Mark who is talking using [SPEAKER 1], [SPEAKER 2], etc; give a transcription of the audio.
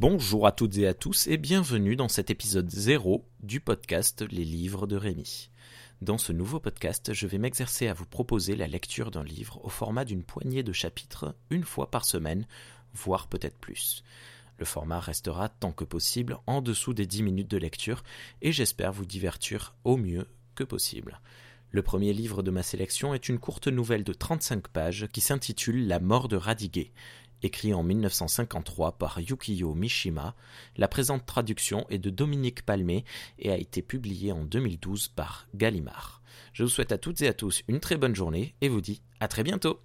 [SPEAKER 1] Bonjour à toutes et à tous et bienvenue dans cet épisode 0 du podcast Les livres de Rémi. Dans ce nouveau podcast, je vais m'exercer à vous proposer la lecture d'un livre au format d'une poignée de chapitres une fois par semaine, voire peut-être plus. Le format restera tant que possible en dessous des 10 minutes de lecture et j'espère vous divertir au mieux que possible. Le premier livre de ma sélection est une courte nouvelle de 35 pages qui s'intitule La mort de Radiguet. Écrit en 1953 par Yukiyo Mishima, la présente traduction est de Dominique Palmé et a été publiée en 2012 par Gallimard. Je vous souhaite à toutes et à tous une très bonne journée et vous dis à très bientôt